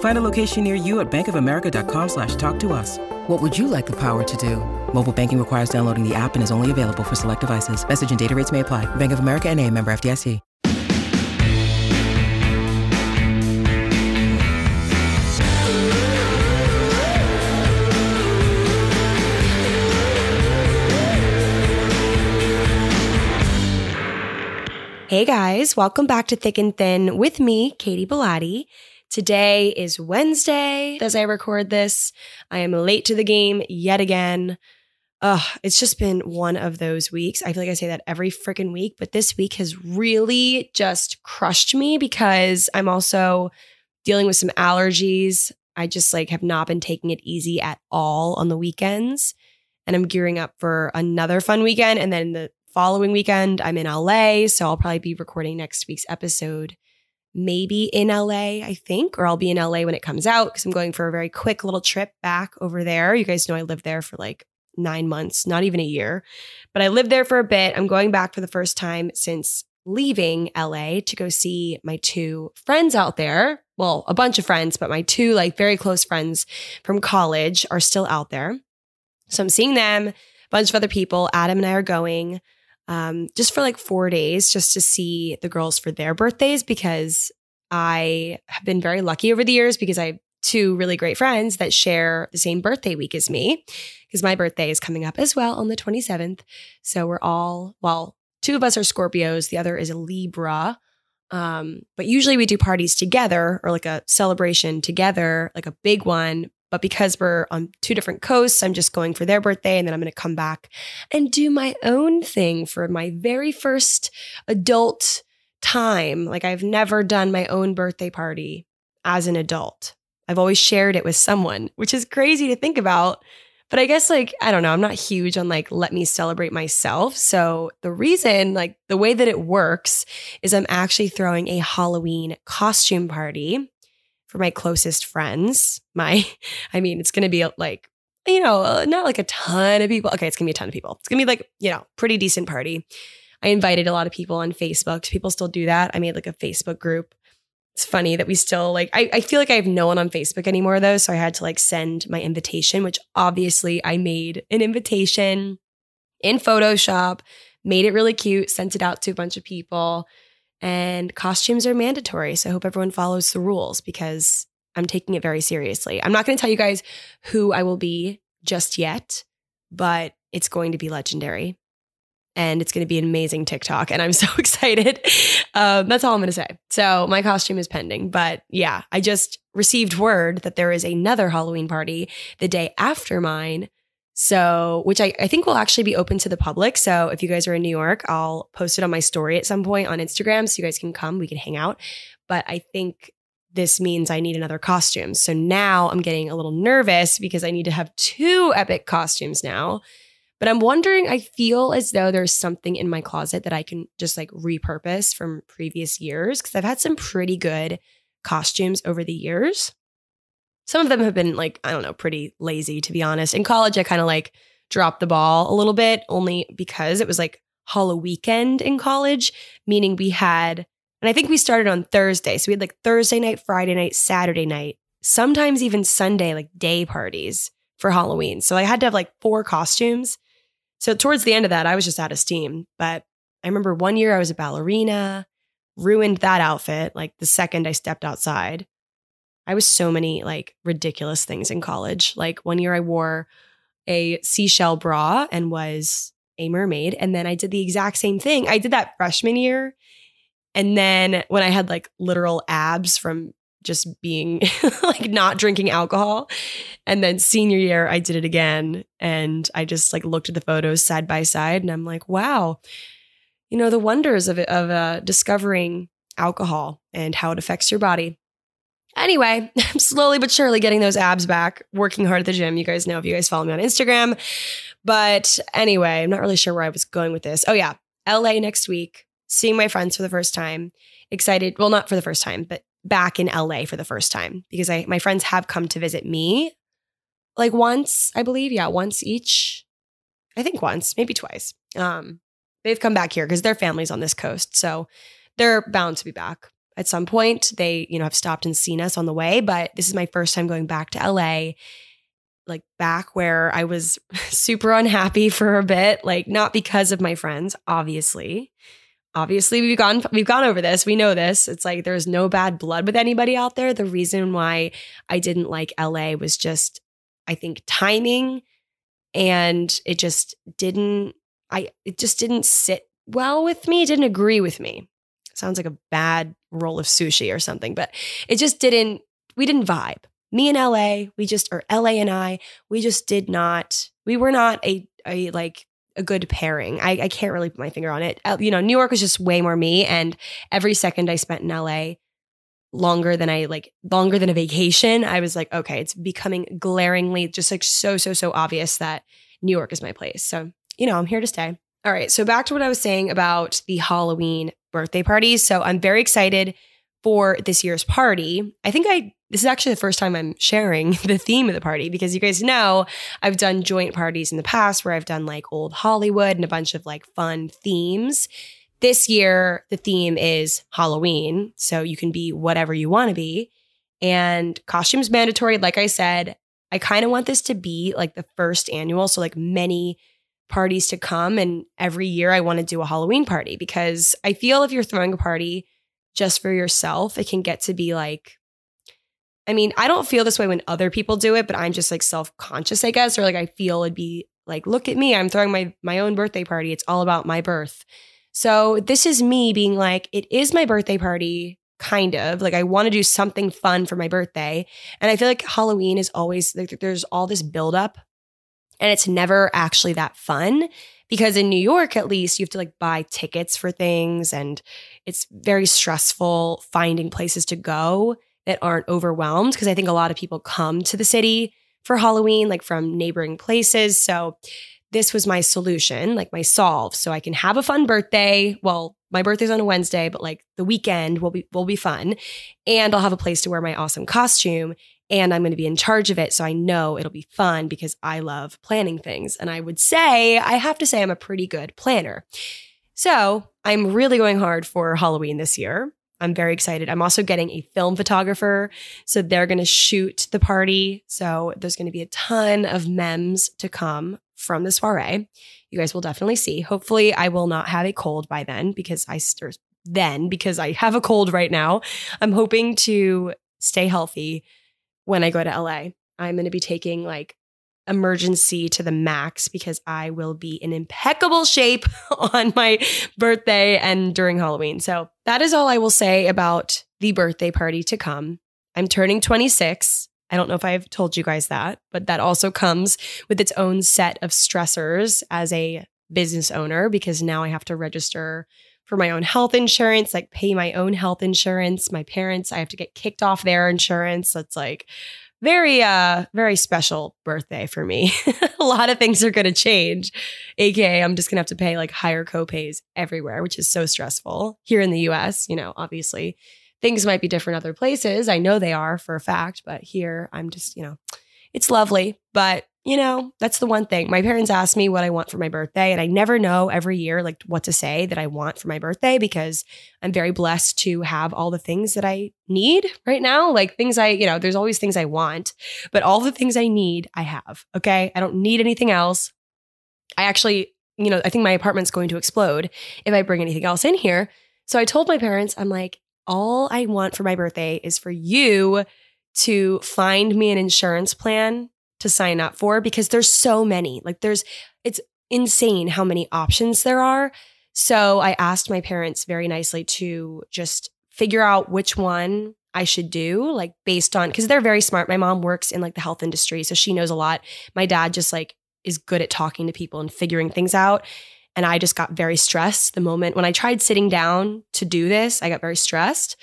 Find a location near you at bankofamerica.com slash talk to us. What would you like the power to do? Mobile banking requires downloading the app and is only available for select devices. Message and data rates may apply. Bank of America and a member FDIC. Hey guys, welcome back to Thick and Thin with me, Katy Bellotte. Today is Wednesday as I record this. I am late to the game yet again. Ugh, it's just been one of those weeks. I feel like I say that every freaking week, but this week has really just crushed me because I'm also dealing with some allergies. I just like have not been taking it easy at all on the weekends. And I'm gearing up for another fun weekend. And then the following weekend, I'm in LA. So I'll probably be recording next week's episode, maybe in LA, I think, or I'll be in LA when it comes out because I'm going for a very quick little trip back over there. You guys know I lived there for like nine months, not even a year, but I lived there for a bit. I'm going back for the first time since leaving LA to go see my two friends out there. Well, a bunch of friends, but my two like very close friends from college are still out there. So I'm seeing them, a bunch of other people. Adam and I are going um, just for like four days just to see the girls for their birthdays because I have been very lucky over the years because I have two really great friends that share the same birthday week as me because my birthday is coming up as well on the 27th. So we're all, well, two of us are Scorpios, the other is a Libra. Um, but usually we do parties together or like a celebration together, like a big one. But because we're on two different coasts, I'm just going for their birthday and then I'm going to come back and do my own thing for my very first adult time. Like I've never done my own birthday party as an adult. I've always shared it with someone, which is crazy to think about. But I guess like I don't know, I'm not huge on like let me celebrate myself. So the reason like the way that it works is I'm actually throwing a Halloween costume party for my closest friends. My I mean, it's going to be uh, like you know, uh, not like a ton of people. Okay, it's going to be a ton of people. It's going to be like, you know, pretty decent party. I invited a lot of people on Facebook. People still do that? I made like a Facebook group. It's funny that we still like, I, I feel like I have no one on Facebook anymore though. So I had to like send my invitation, which obviously I made an invitation in Photoshop, made it really cute, sent it out to a bunch of people. And costumes are mandatory. So I hope everyone follows the rules because I'm taking it very seriously. I'm not going to tell you guys who I will be just yet, but it's going to be legendary and it's going to be an amazing TikTok. And I'm so excited. Um, that's all I'm going to say. So my costume is pending. But yeah, I just received word that there is another Halloween party the day after mine. So, which I, I think will actually be open to the public. So, if you guys are in New York, I'll post it on my story at some point on Instagram so you guys can come, we can hang out. But I think this means I need another costume. So now I'm getting a little nervous because I need to have two epic costumes now. But I'm wondering, I feel as though there's something in my closet that I can just like repurpose from previous years because I've had some pretty good costumes over the years. Some of them have been like, I don't know, pretty lazy to be honest. In college, I kind of like dropped the ball a little bit only because it was like Halloween weekend in college, meaning we had, and I think we started on Thursday. So we had like Thursday night, Friday night, Saturday night, sometimes even Sunday, like day parties for Halloween. So I had to have like four costumes. So towards the end of that, I was just out of steam. But I remember one year I was a ballerina, ruined that outfit like the second I stepped outside. I was so many like ridiculous things in college. Like one year I wore a seashell bra and was a mermaid. And then I did the exact same thing. I did that freshman year. And then when I had like literal abs from just being like not drinking alcohol. And then senior year, I did it again. And I just like looked at the photos side by side and I'm like, wow, you know, the wonders of, of uh, discovering alcohol and how it affects your body. Anyway, I'm slowly but surely getting those abs back, working hard at the gym. You guys know if you guys follow me on Instagram. But anyway, I'm not really sure where I was going with this. Oh, yeah, LA next week, seeing my friends for the first time. Excited. Well, not for the first time, but back in LA for the first time because I my friends have come to visit me like once, I believe. Yeah, once each. I think once, maybe twice. Um, they've come back here because their family's on this coast. So they're bound to be back at some point. They, you know, have stopped and seen us on the way, but this is my first time going back to LA. Like back where I was super unhappy for a bit, like not because of my friends, obviously. Obviously, we've gone we've gone over this. We know this. It's like there's no bad blood with anybody out there. The reason why I didn't like LA was just I think timing and it just didn't I it just didn't sit well with me, it didn't agree with me sounds like a bad roll of sushi or something, but it just didn't, we didn't vibe. Me and LA, we just, or LA and I, we just did not, we were not a, a like, a good pairing. I, I can't really put my finger on it. You know, New York was just way more me. And every second I spent in LA, longer than I like, longer than a vacation, I was like, okay, it's becoming glaringly just like so, so, so obvious that New York is my place. So, you know, I'm here to stay. All right. So back to what I was saying about the Halloween birthday parties. So I'm very excited for this year's party. I think I this is actually the first time I'm sharing the theme of the party because you guys know I've done joint parties in the past where I've done like old Hollywood and a bunch of like fun themes. This year the theme is Halloween, so you can be whatever you want to be and costumes mandatory like I said. I kind of want this to be like the first annual so like many parties to come. And every year I want to do a Halloween party because I feel if you're throwing a party just for yourself, it can get to be like, I mean, I don't feel this way when other people do it, but I'm just like self conscious, I guess, or like I feel it'd be like, look at me, I'm throwing my my own birthday party. It's all about my birth. So this is me being like, it is my birthday party, kind of like I want to do something fun for my birthday, and I feel like Halloween is always like there's all this buildup and it's never actually that fun because in New York, at least, you have to like buy tickets for things and it's very stressful finding places to go that aren't overwhelmed. Because I think a lot of people come to the city for Halloween, like from neighboring places. So this was my solution, like my solve. So I can have a fun birthday. Well, my birthday's on a Wednesday, but like the weekend will be will be fun. And I'll have a place to wear my awesome costume and I'm going to be in charge of it. So I know it'll be fun because I love planning things. And I would say, I have to say, I'm a pretty good planner. So I'm really going hard for Halloween this year. I'm very excited. I'm also getting a film photographer. So they're going to shoot the party. So there's going to be a ton of memes to come from the soiree. You guys will definitely see. Hopefully, I will not have a cold by then because I, then because I have a cold right now. I'm hoping to stay healthy when I go to LA. I'm going to be taking like emergency to the max because I will be in impeccable shape on my birthday and during Halloween. So that is all I will say about the birthday party to come. I'm turning 26. I don't know if I've told you guys that, but that also comes with its own set of stressors as a business owner because now I have to register for my own health insurance, like pay my own health insurance. My parents, I have to get kicked off their insurance. That's like very uh very special birthday for me. a lot of things are going to change. AKA I'm just going to have to pay like higher copays everywhere, which is so stressful. Here in the US, you know, obviously things might be different other places. I know they are for a fact, but here I'm just, you know, it's lovely, but you know, that's the one thing. My parents ask me what I want for my birthday, and I never know every year like what to say that I want for my birthday because I'm very blessed to have all the things that I need right now. Like things I, you know, there's always things I want, but all the things I need, I have. Okay. I don't need anything else. I actually, you know, I think my apartment's going to explode if I bring anything else in here. So I told my parents, I'm like, all I want for my birthday is for you to find me an insurance plan to sign up for because there's so many. Like there's it's insane how many options there are. So I asked my parents very nicely to just figure out which one I should do, like based on because they're very smart. My mom works in like the health industry, so she knows a lot. My dad just like is good at talking to people and figuring things out. And I just got very stressed the moment when I tried sitting down to do this, I got very stressed.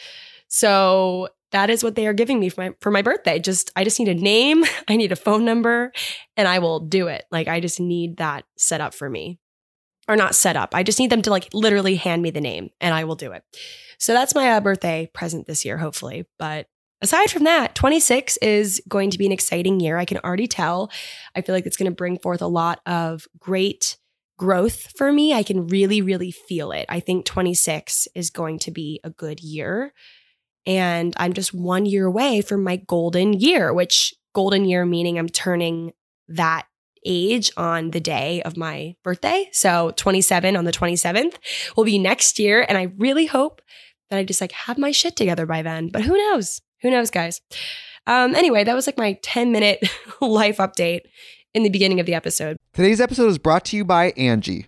So that is what they are giving me for my for my birthday. Just I just need a name, I need a phone number, and I will do it. Like I just need that set up for me. Or not set up. I just need them to like literally hand me the name and I will do it. So that's my uh, birthday present this year, hopefully. But aside from that, 26 is going to be an exciting year. I can already tell. I feel like it's going to bring forth a lot of great growth for me. I can really, really feel it. I think 26 is going to be a good year. And I'm just one year away from my golden year, which golden year meaning I'm turning that age on the day of my birthday. So 27 on the 27th will be next year. And I really hope that I just like have my shit together by then. But who knows? Who knows, guys? Um, anyway, that was like my 10 minute life update in the beginning of the episode. Today's episode is brought to you by Angie.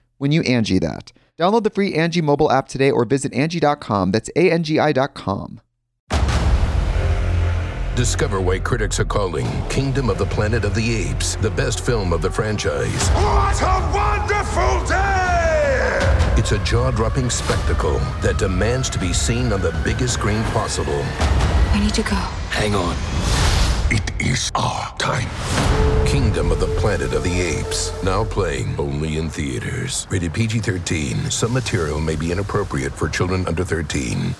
when you Angie that. Download the free Angie mobile app today or visit Angie.com. That's A-N-G-I.com. Discover why critics are calling Kingdom of the Planet of the Apes the best film of the franchise. What a wonderful day! It's a jaw-dropping spectacle that demands to be seen on the biggest screen possible. I need to go. Hang on. It is our time. Kingdom of the Planet of the Apes. Now playing only in theaters. Rated PG 13. Some material may be inappropriate for children under 13.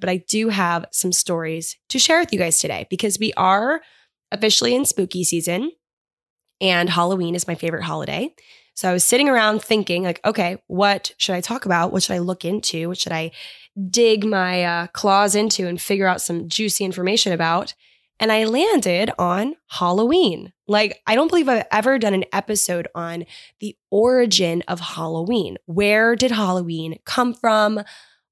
But I do have some stories to share with you guys today because we are officially in spooky season and Halloween is my favorite holiday. So I was sitting around thinking, like, okay, what should I talk about? What should I look into? What should I dig my uh, claws into and figure out some juicy information about? And I landed on Halloween. Like, I don't believe I've ever done an episode on the origin of Halloween. Where did Halloween come from?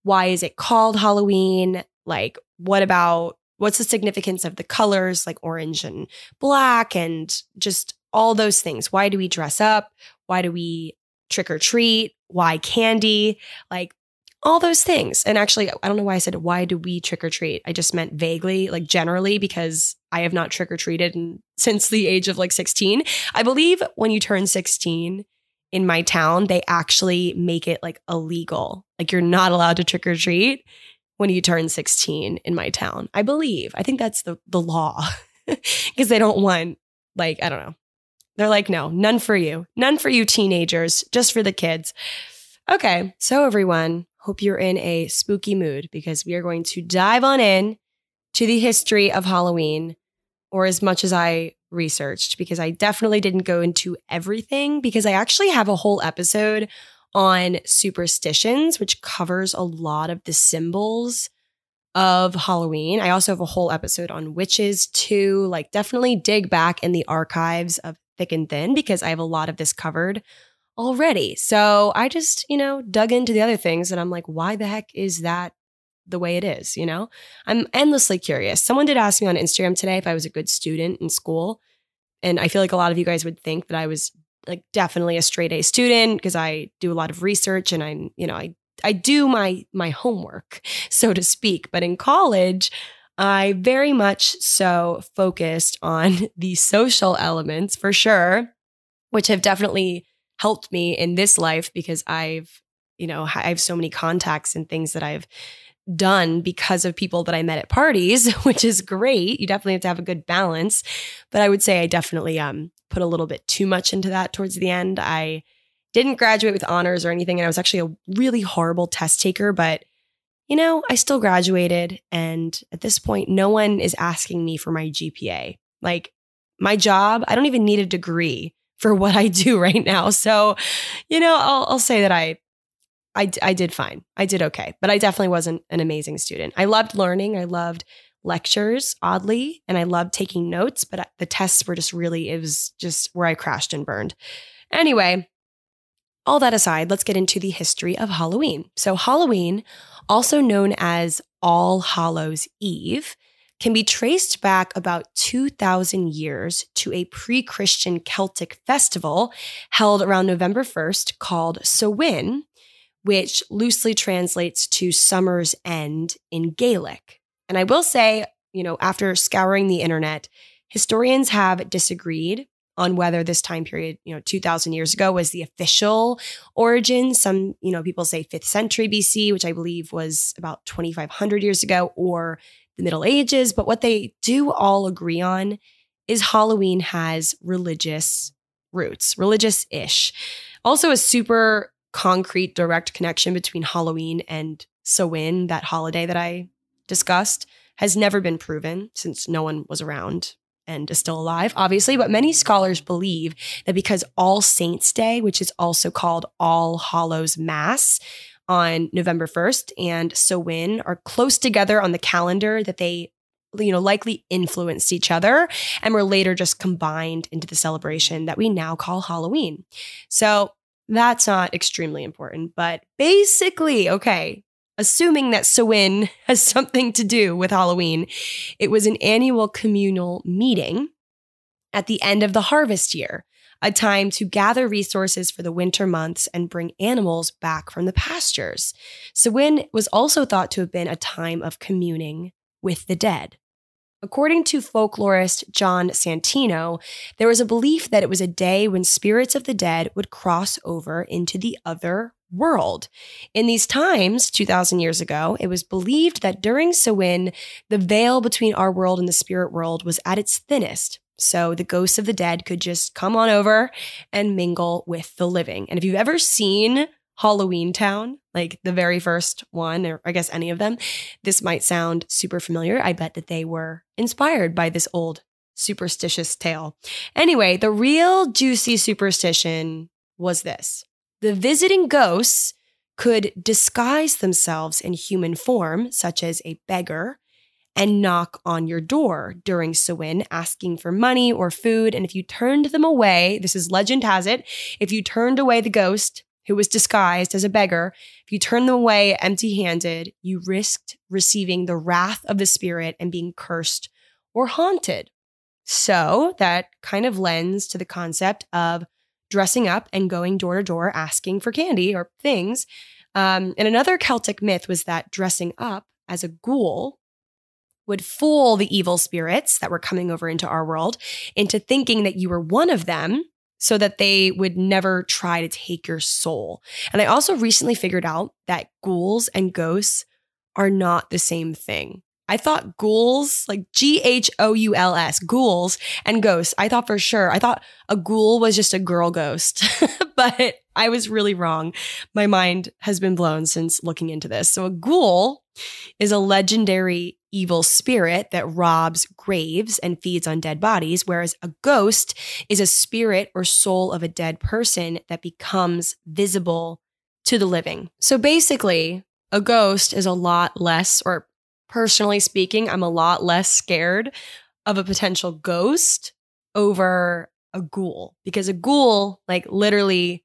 Why is it called Halloween? Like, what about what's the significance of the colors like orange and black and just all those things? Why do we dress up? Why do we trick or treat, why candy, like all those things. And actually, I don't know why I said, why do we trick or treat? I just meant vaguely, like generally, because I have not trick or treated since the age of like 16. I believe when you turn 16 in my town, they actually make it like illegal. Like you're not allowed to trick or treat when you turn 16 in my town. I believe. I think that's the, the law because they don't want, like, I don't know. They're like, no, none for you. None for you teenagers, just for the kids. Okay. So, everyone, hope you're in a spooky mood because we are going to dive on in to the history of Halloween, or as much as I researched, because I definitely didn't go into everything, because I actually have a whole episode on superstitions, which covers a lot of the symbols of Halloween. I also have a whole episode on witches too. Like, definitely dig back in the archives of Thick and Thin because I have a lot of this covered already. So I just, you know, dug into the other things and I'm like, why the heck is that the way it is? You know, I'm endlessly curious. Someone did ask me on Instagram today if I was a good student in school. And I feel like a lot of you guys would think that I was like definitely a straight A student because I do a lot of research and I'm, you know, I I do my my homework, so to speak. But in college, I very much so focused on the social elements for sure, which have definitely helped me in this life because I've, you know, I have so many contacts and things that I've done because of people that I met at parties, which is great. You definitely have to have a good balance. But I would say I definitely um, put a little bit too much into that towards the end. I didn't graduate with honors or anything. And I was actually a really horrible test taker, but you know, I still graduated. And at this point, no one is asking me for my GPA. Like my job, I don't even need a degree for what I do right now. So, you know, I'll, I'll say that I, I, I did fine. I did okay, but I definitely wasn't an amazing student. I loved learning. I loved lectures, oddly, and I loved taking notes, but the tests were just really, it was just where I crashed and burned. Anyway, all that aside, let's get into the history of Halloween. So, Halloween, also known as All Hallows Eve, can be traced back about 2,000 years to a pre Christian Celtic festival held around November 1st called Samhain, which loosely translates to summer's end in Gaelic. And I will say, you know, after scouring the internet, historians have disagreed on whether this time period, you know, 2000 years ago was the official origin. Some, you know, people say 5th century BC, which I believe was about 2500 years ago, or the Middle Ages. But what they do all agree on is Halloween has religious roots, religious ish. Also, a super concrete, direct connection between Halloween and Samhain, that holiday that I discussed, has never been proven since no one was around and is still alive, obviously. But many scholars believe that because All Saints Day, which is also called All Hallows Mass, on November 1st and Samhain are close together on the calendar that they you know likely influenced each other and were later just combined into the celebration that we now call Halloween. So that's not extremely important, but basically, okay, assuming that Samhain has something to do with Halloween, it was an annual communal meeting at the end of the harvest year a time to gather resources for the winter months and bring animals back from the pastures. Samhain was also thought to have been a time of communing with the dead. According to folklorist John Santino, there was a belief that it was a day when spirits of the dead would cross over into the other world. In these times, 2,000 years ago, it was believed that during Samhain, the veil between our world and the spirit world was at its thinnest. So the ghosts of the dead could just come on over and mingle with the living. And if you've ever seen Halloween Town, like the very first one, or I guess any of them, this might sound super familiar. I bet that they were inspired by this old superstitious tale. Anyway, the real juicy superstition was this the visiting ghosts could disguise themselves in human form, such as a beggar, and knock on your door during Samhain, asking for money or food. And if you turned them away, this is legend has it, if you turned away the ghost who was disguised as a beggar, if you turned them away empty handed, you risked receiving the wrath of the spirit and being cursed or haunted. So that kind of lends to the concept of dressing up and going door to door asking for candy or things. Um, and another Celtic myth was that dressing up as a ghoul would fool the evil spirits that were coming over into our world into thinking that you were one of them so that they would never try to take your soul. And I also recently figured out that ghouls and ghosts are not the same thing. I thought ghouls, like G H O U L S, ghouls and ghosts. I thought for sure. I thought a ghoul was just a girl ghost, but I was really wrong. My mind has been blown since looking into this. So a ghoul is a legendary evil spirit that robs graves and feeds on dead bodies, whereas a ghost is a spirit or soul of a dead person that becomes visible to the living. So basically, a ghost is a lot less, or personally speaking, I'm a lot less scared of a potential ghost over a ghoul because a ghoul, like, literally,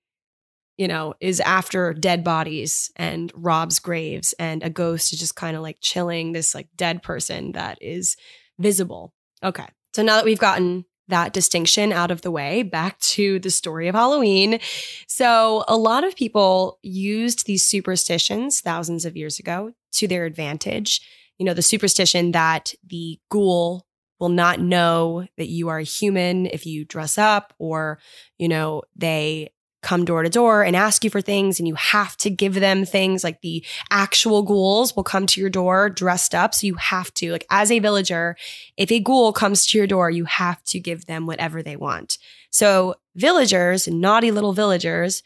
you know, is after dead bodies and robs graves, and a ghost is just kind of like chilling this like dead person that is visible. Okay. So now that we've gotten that distinction out of the way, back to the story of Halloween. So, a lot of people used these superstitions thousands of years ago to their advantage. You know, the superstition that the ghoul will not know that you are a human if you dress up, or, you know, they come door to door and ask you for things and you have to give them things. Like the actual ghouls will come to your door dressed up so you have to like as a villager if a ghoul comes to your door you have to give them whatever they want. So villagers naughty little villagers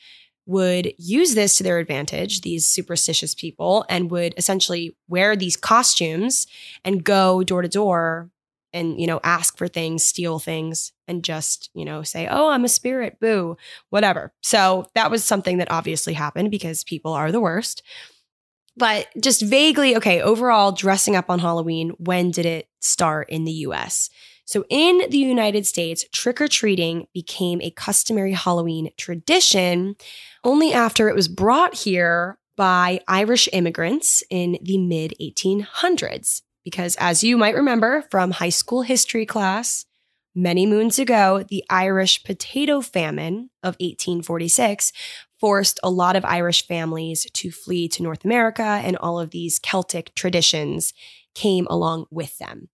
would use this to their advantage these superstitious people and would essentially wear these costumes and go door to door and you know ask for things steal things and just you know say oh i'm a spirit boo whatever. So that was something that obviously happened because people are the worst. But just vaguely okay overall dressing up on halloween when did it start in the us so in the united states trick-or-treating became a customary halloween tradition only after it was brought here by irish immigrants in the mid 1800s because, as you might remember from high school history class, many moons ago, the Irish potato famine of 1846 forced a lot of Irish families to flee to North America, and all of these Celtic traditions came along with them.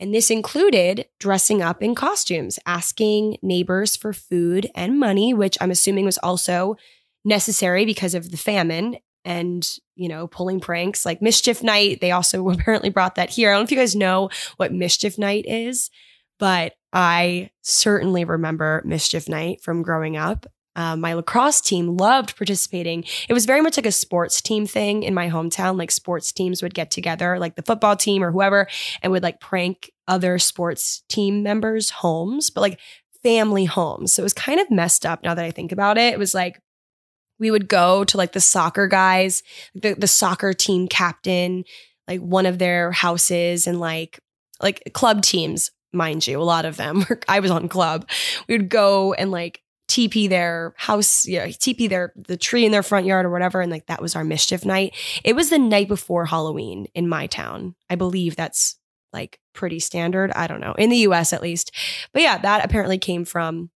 And this included dressing up in costumes, asking neighbors for food and money, which I'm assuming was also necessary because of the famine and you know pulling pranks like mischief night. They also apparently brought that here. I don't know if you guys know what mischief night is but i certainly remember mischief night from growing up um, my lacrosse team loved participating it was very much like a sports team thing in my hometown like sports teams would get together like the football team or whoever and would like prank other sports team members homes but like family homes so it was kind of messed up now that i think about it it was like we would go to like the soccer guys, the, the soccer team captain, like one of their houses and like like club teams, mind you, a lot of them. I was on club. We would go and like TP their house, yeah, TP their the tree in their front yard or whatever, and like that was our mischief night. It was the night before Halloween in my town. I believe that's like pretty standard. I don't know in the U.S. at least, but yeah, that apparently came from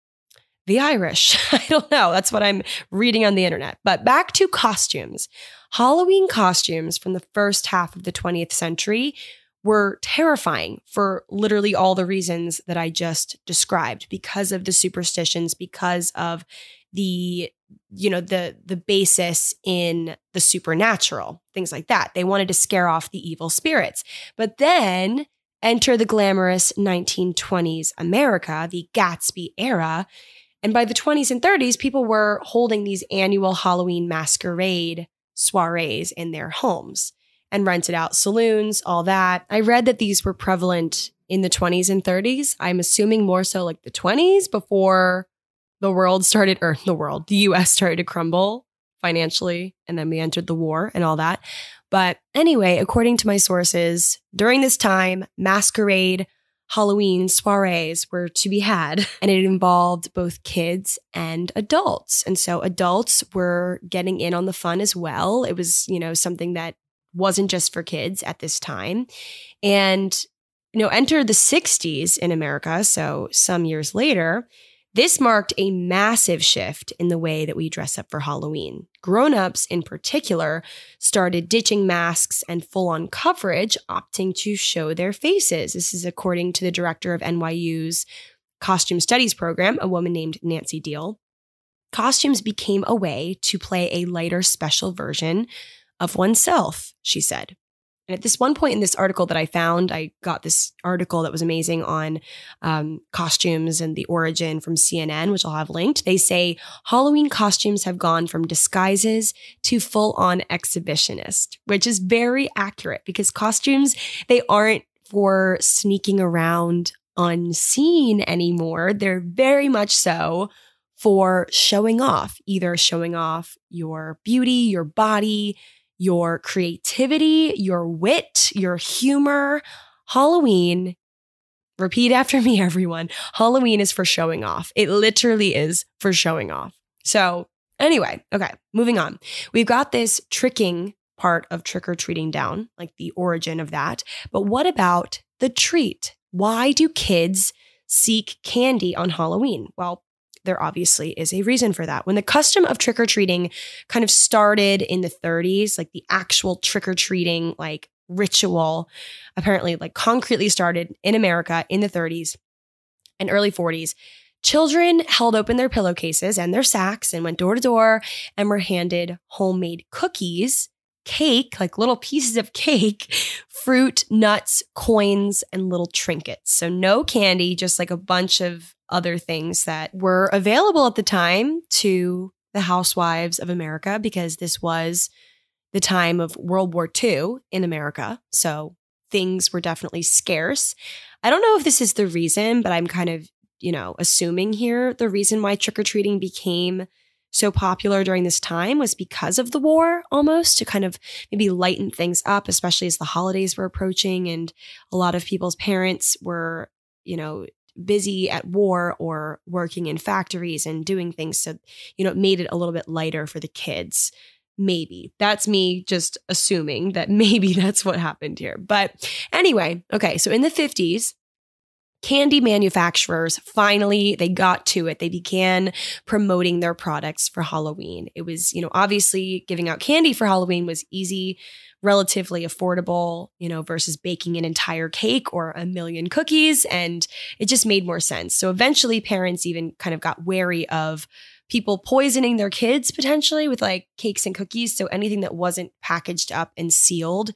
the Irish. I don't know. That's what I'm reading on the internet. But back to costumes. Halloween costumes from the first half of the 20th century were terrifying for literally all the reasons that I just described because of the superstitions, because of the you know the the basis in the supernatural things like that. They wanted to scare off the evil spirits. But then enter the glamorous 1920s america the gatsby era and by the 20s and 30s, people were holding these annual Halloween masquerade soirees in their homes and rented out saloons, all that. I read that these were prevalent in the 20s and 30s. I'm assuming more so like the 20s before the world started, or the world, the US started to crumble financially. And then we entered the war and all that. But anyway, according to my sources, during this time, masquerade Halloween soirees were to be had, and it involved both kids and adults. And so adults were getting in on the fun as well. It was, you know, something that wasn't just for kids at this time. And, you know, enter the 60s in America. So some years later, This marked a massive shift in the way that we dress up for Halloween. Grown ups, in particular, started ditching masks and full on coverage, opting to show their faces. This is according to the director of NYU's costume studies program, a woman named Nancy Deihl. Costumes became a way to play a lighter, special version of oneself, she said. And at this one point in this article that I found, I got this article that was amazing on um, costumes and the origin from CNN, which I'll have linked. They say Halloween costumes have gone from disguises to full on exhibitionist, which is very accurate because costumes, they aren't for sneaking around unseen anymore. They're very much so for showing off, either showing off your beauty, your body, your creativity, your wit, your humor. Halloween, repeat after me, everyone. Halloween is for showing off. It literally is for showing off. So, anyway, okay, moving on. We've got this tricking part of trick or treating down, like the origin of that. But what about the treat? Why do kids seek candy on Halloween? Well, there obviously is a reason for that. When the custom of trick or treating kind of started in the 30s, like the actual trick or treating like ritual apparently like concretely started in America in the 30s and early 40s. Children held open their pillowcases and their sacks and went door to door and were handed homemade cookies, cake, like little pieces of cake, fruit, nuts, coins, and little trinkets. So no candy, just like a bunch of other things that were available at the time to the housewives of America because this was the time of World War II in America. So things were definitely scarce. I don't know if this is the reason, but I'm kind of, you know, assuming here the reason why trick or treating became so popular during this time was because of the war almost to kind of maybe lighten things up, especially as the holidays were approaching and a lot of people's parents were, you know, busy at war or working in factories and doing things. So, you know, it made it a little bit lighter for the kids. Maybe that's me just assuming that maybe that's what happened here. But anyway, okay. So in the 50s, candy manufacturers finally they got to it they began promoting their products for halloween it was you know obviously giving out candy for halloween was easy relatively affordable, you know, versus baking an entire cake or a million cookies. And it just made more sense. So eventually, parents even kind of got wary of people poisoning their kids potentially with like cakes and cookies. So anything that wasn't packaged up and sealed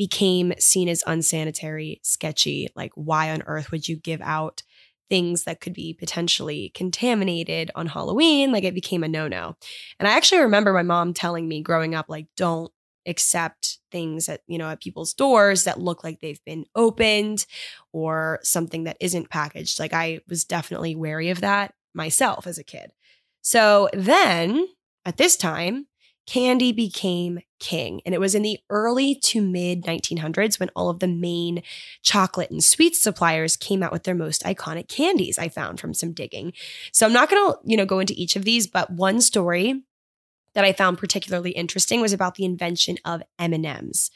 became seen as unsanitary, sketchy. Like, why on earth would you give out? things that could be potentially contaminated on Halloween, like it became a no no. And I actually remember my mom telling me growing up, like, don't accept things at you know at people's doors that look like they've been opened or something that isn't packaged like i was definitely wary of that myself as a kid so then at this time candy became king and it was in the early to mid 1900s when all of the main chocolate and sweet suppliers came out with their most iconic candies i found from some digging so i'm not going to you know go into each of these but one story that I found particularly interesting was about the invention of M&Ms.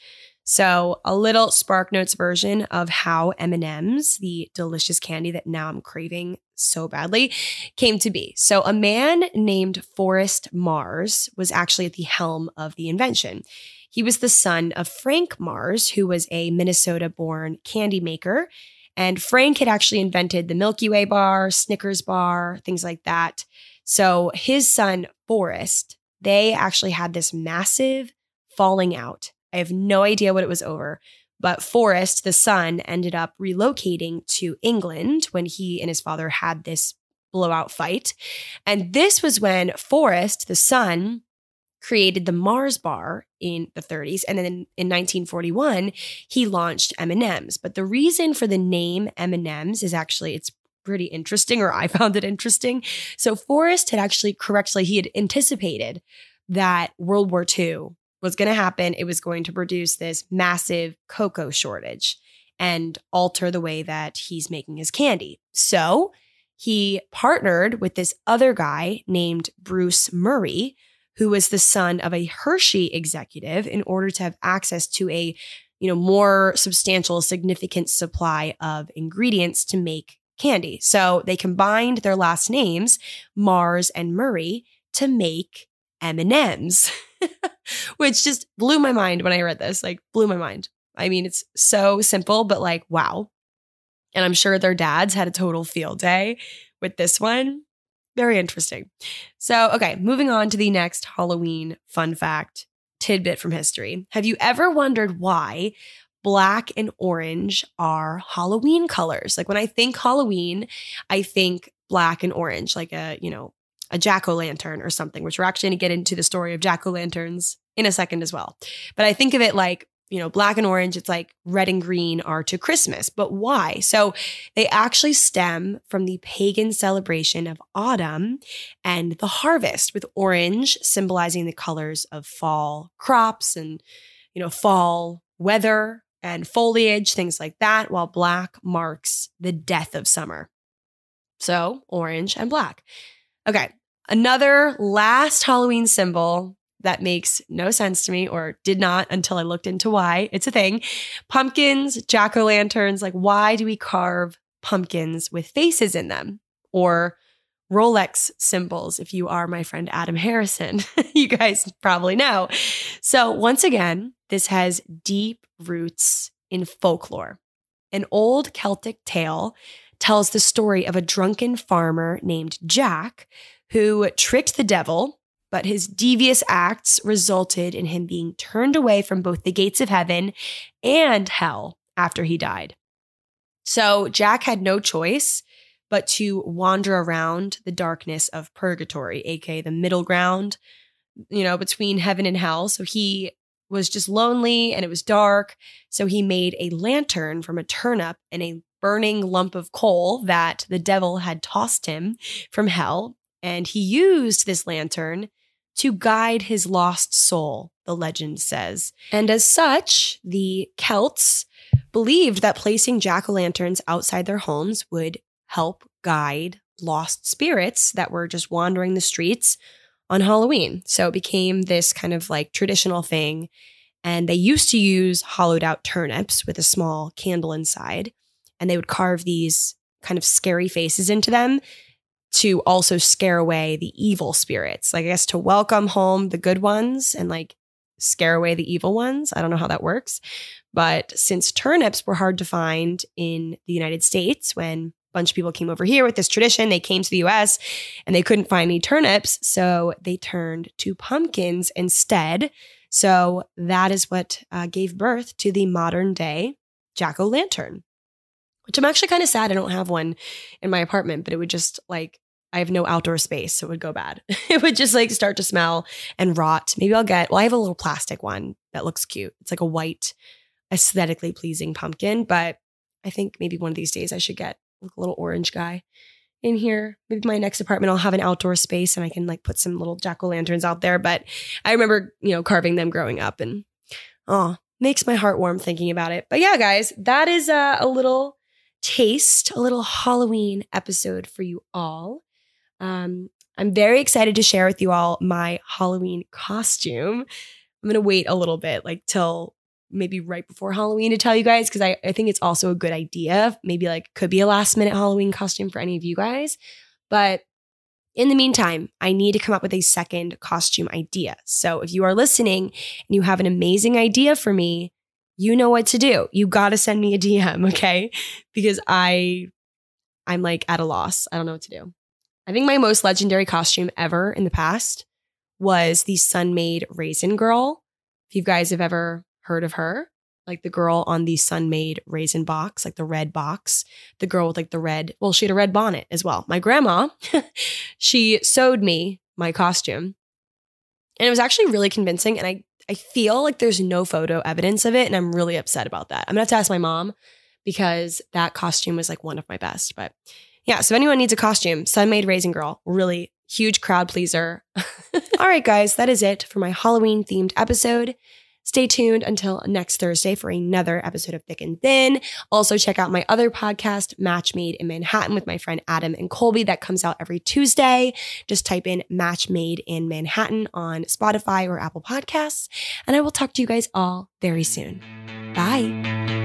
So, a little Spark Notes version of how M&Ms, the delicious candy that now I'm craving so badly, came to be. So, a man named Forrest Mars was actually at the helm of the invention. He was the son of Frank Mars, who was a Minnesota-born candy maker, and Frank had actually invented the Milky Way bar, Snickers bar, things like that. So, his son Forrest they actually had this massive falling out. I have no idea what it was over, but Forrest, the son, ended up relocating to England when he and his father had this blowout fight. And this was when Forrest, the son, created the Mars bar in the 30s and then in, in 1941 he launched M&Ms. But the reason for the name M&Ms is actually it's pretty interesting, or I found it interesting. So Forrest had actually correctly, he had anticipated that World War II was going to happen. It was going to produce this massive cocoa shortage and alter the way that he's making his candy. So he partnered with this other guy named Bruce Murrie, who was the son of a Hershey executive, in order to have access to a you know more substantial significant supply of ingredients to make candy. So they combined their last names, Mars and Murrie, to make M&Ms, which just blew my mind when I read this, like blew my mind. I mean, it's so simple, but like, wow. And I'm sure their dads had a total field day with this one. Very interesting. So, okay, moving on to the next Halloween fun fact tidbit from history. Have you ever wondered why black and orange are Halloween colors? Like when I think Halloween, I think black and orange, like a, you know, a jack o' lantern or something, which we're actually going to get into the story of jack o' lanterns in a second as well. But I think of it like, you know, black and orange, it's like red and green are to Christmas. But why? So they actually stem from the pagan celebration of autumn and the harvest, with orange symbolizing the colors of fall crops and, you know, fall weather and foliage, things like that, while black marks the death of summer. So orange and black. Okay, another last Halloween symbol that makes no sense to me or did not until I looked into why it's a thing. Pumpkins, jack o' lanterns, like, why do we carve pumpkins with faces in them? Or Rolex symbols, if you are my friend Adam Harrison. you guys probably know. So, once again, this has deep roots in folklore. An old Celtic tale tells the story of a drunken farmer named Jack who tricked the devil, but his devious acts resulted in him being turned away from both the gates of heaven and hell after he died. So Jack had no choice but to wander around the darkness of purgatory, aka the middle ground, you know, between heaven and hell. So he was just lonely and it was dark. So he made a lantern from a turnip and a burning lump of coal that the devil had tossed him from hell. And he used this lantern to guide his lost soul, the legend says. And as such, the Celts believed that placing jack o' lanterns outside their homes would help guide lost spirits that were just wandering the streets on Halloween. So it became this kind of like traditional thing. And they used to use hollowed out turnips with a small candle inside. And they would carve these kind of scary faces into them to also scare away the evil spirits. Like, I guess to welcome home the good ones and like scare away the evil ones. I don't know how that works. But since turnips were hard to find in the United States when a bunch of people came over here with this tradition. They came to the US and they couldn't find any turnips. So they turned to pumpkins instead. So that is what uh, gave birth to the modern day jack o' lantern, which I'm actually kind of sad I don't have one in my apartment, but it would just like, I have no outdoor space, so it would go bad. it would just like start to smell and rot. Maybe I'll get, well, I have a little plastic one that looks cute. It's like a white, aesthetically pleasing pumpkin, but I think maybe one of these days I should get like a little orange guy in here. Maybe my next apartment I'll have an outdoor space and I can like put some little jack o' lanterns out there. But I remember, you know, carving them growing up and oh, makes my heart warm thinking about it. But yeah, guys, that is uh, a little taste, a little Halloween episode for you all. Um, I'm very excited to share with you all my Halloween costume. I'm gonna wait a little bit, like till maybe right before Halloween to tell you guys because I, I think it's also a good idea. Maybe like could be a last minute Halloween costume for any of you guys. But in the meantime, I need to come up with a second costume idea. So if you are listening and you have an amazing idea for me, you know what to do. You got to send me a DM, okay? Because I I'm like at a loss. I don't know what to do. I think my most legendary costume ever in the past was the Sun-Maid Raisin Girl. If you guys have ever heard of her? Like the girl on the Sun-Maid raisin box, like the red box, the girl with like the red, well, she had a red bonnet as well. My grandma, she sewed me my costume. And it was actually really convincing. And I, I feel like there's no photo evidence of it. And I'm really upset about that. I'm gonna have to ask my mom because that costume was like one of my best. But yeah, so if anyone needs a costume, Sun-Maid Raisin Girl, really huge crowd pleaser. All right, guys, that is it for my Halloween themed episode. Stay tuned until next Thursday for another episode of Thick and Thin. Also, check out my other podcast, Match Made in Manhattan, with my friend Adam and Colby, that comes out every Tuesday. Just type in Match Made in Manhattan on Spotify or Apple Podcasts. And I will talk to you guys all very soon. Bye.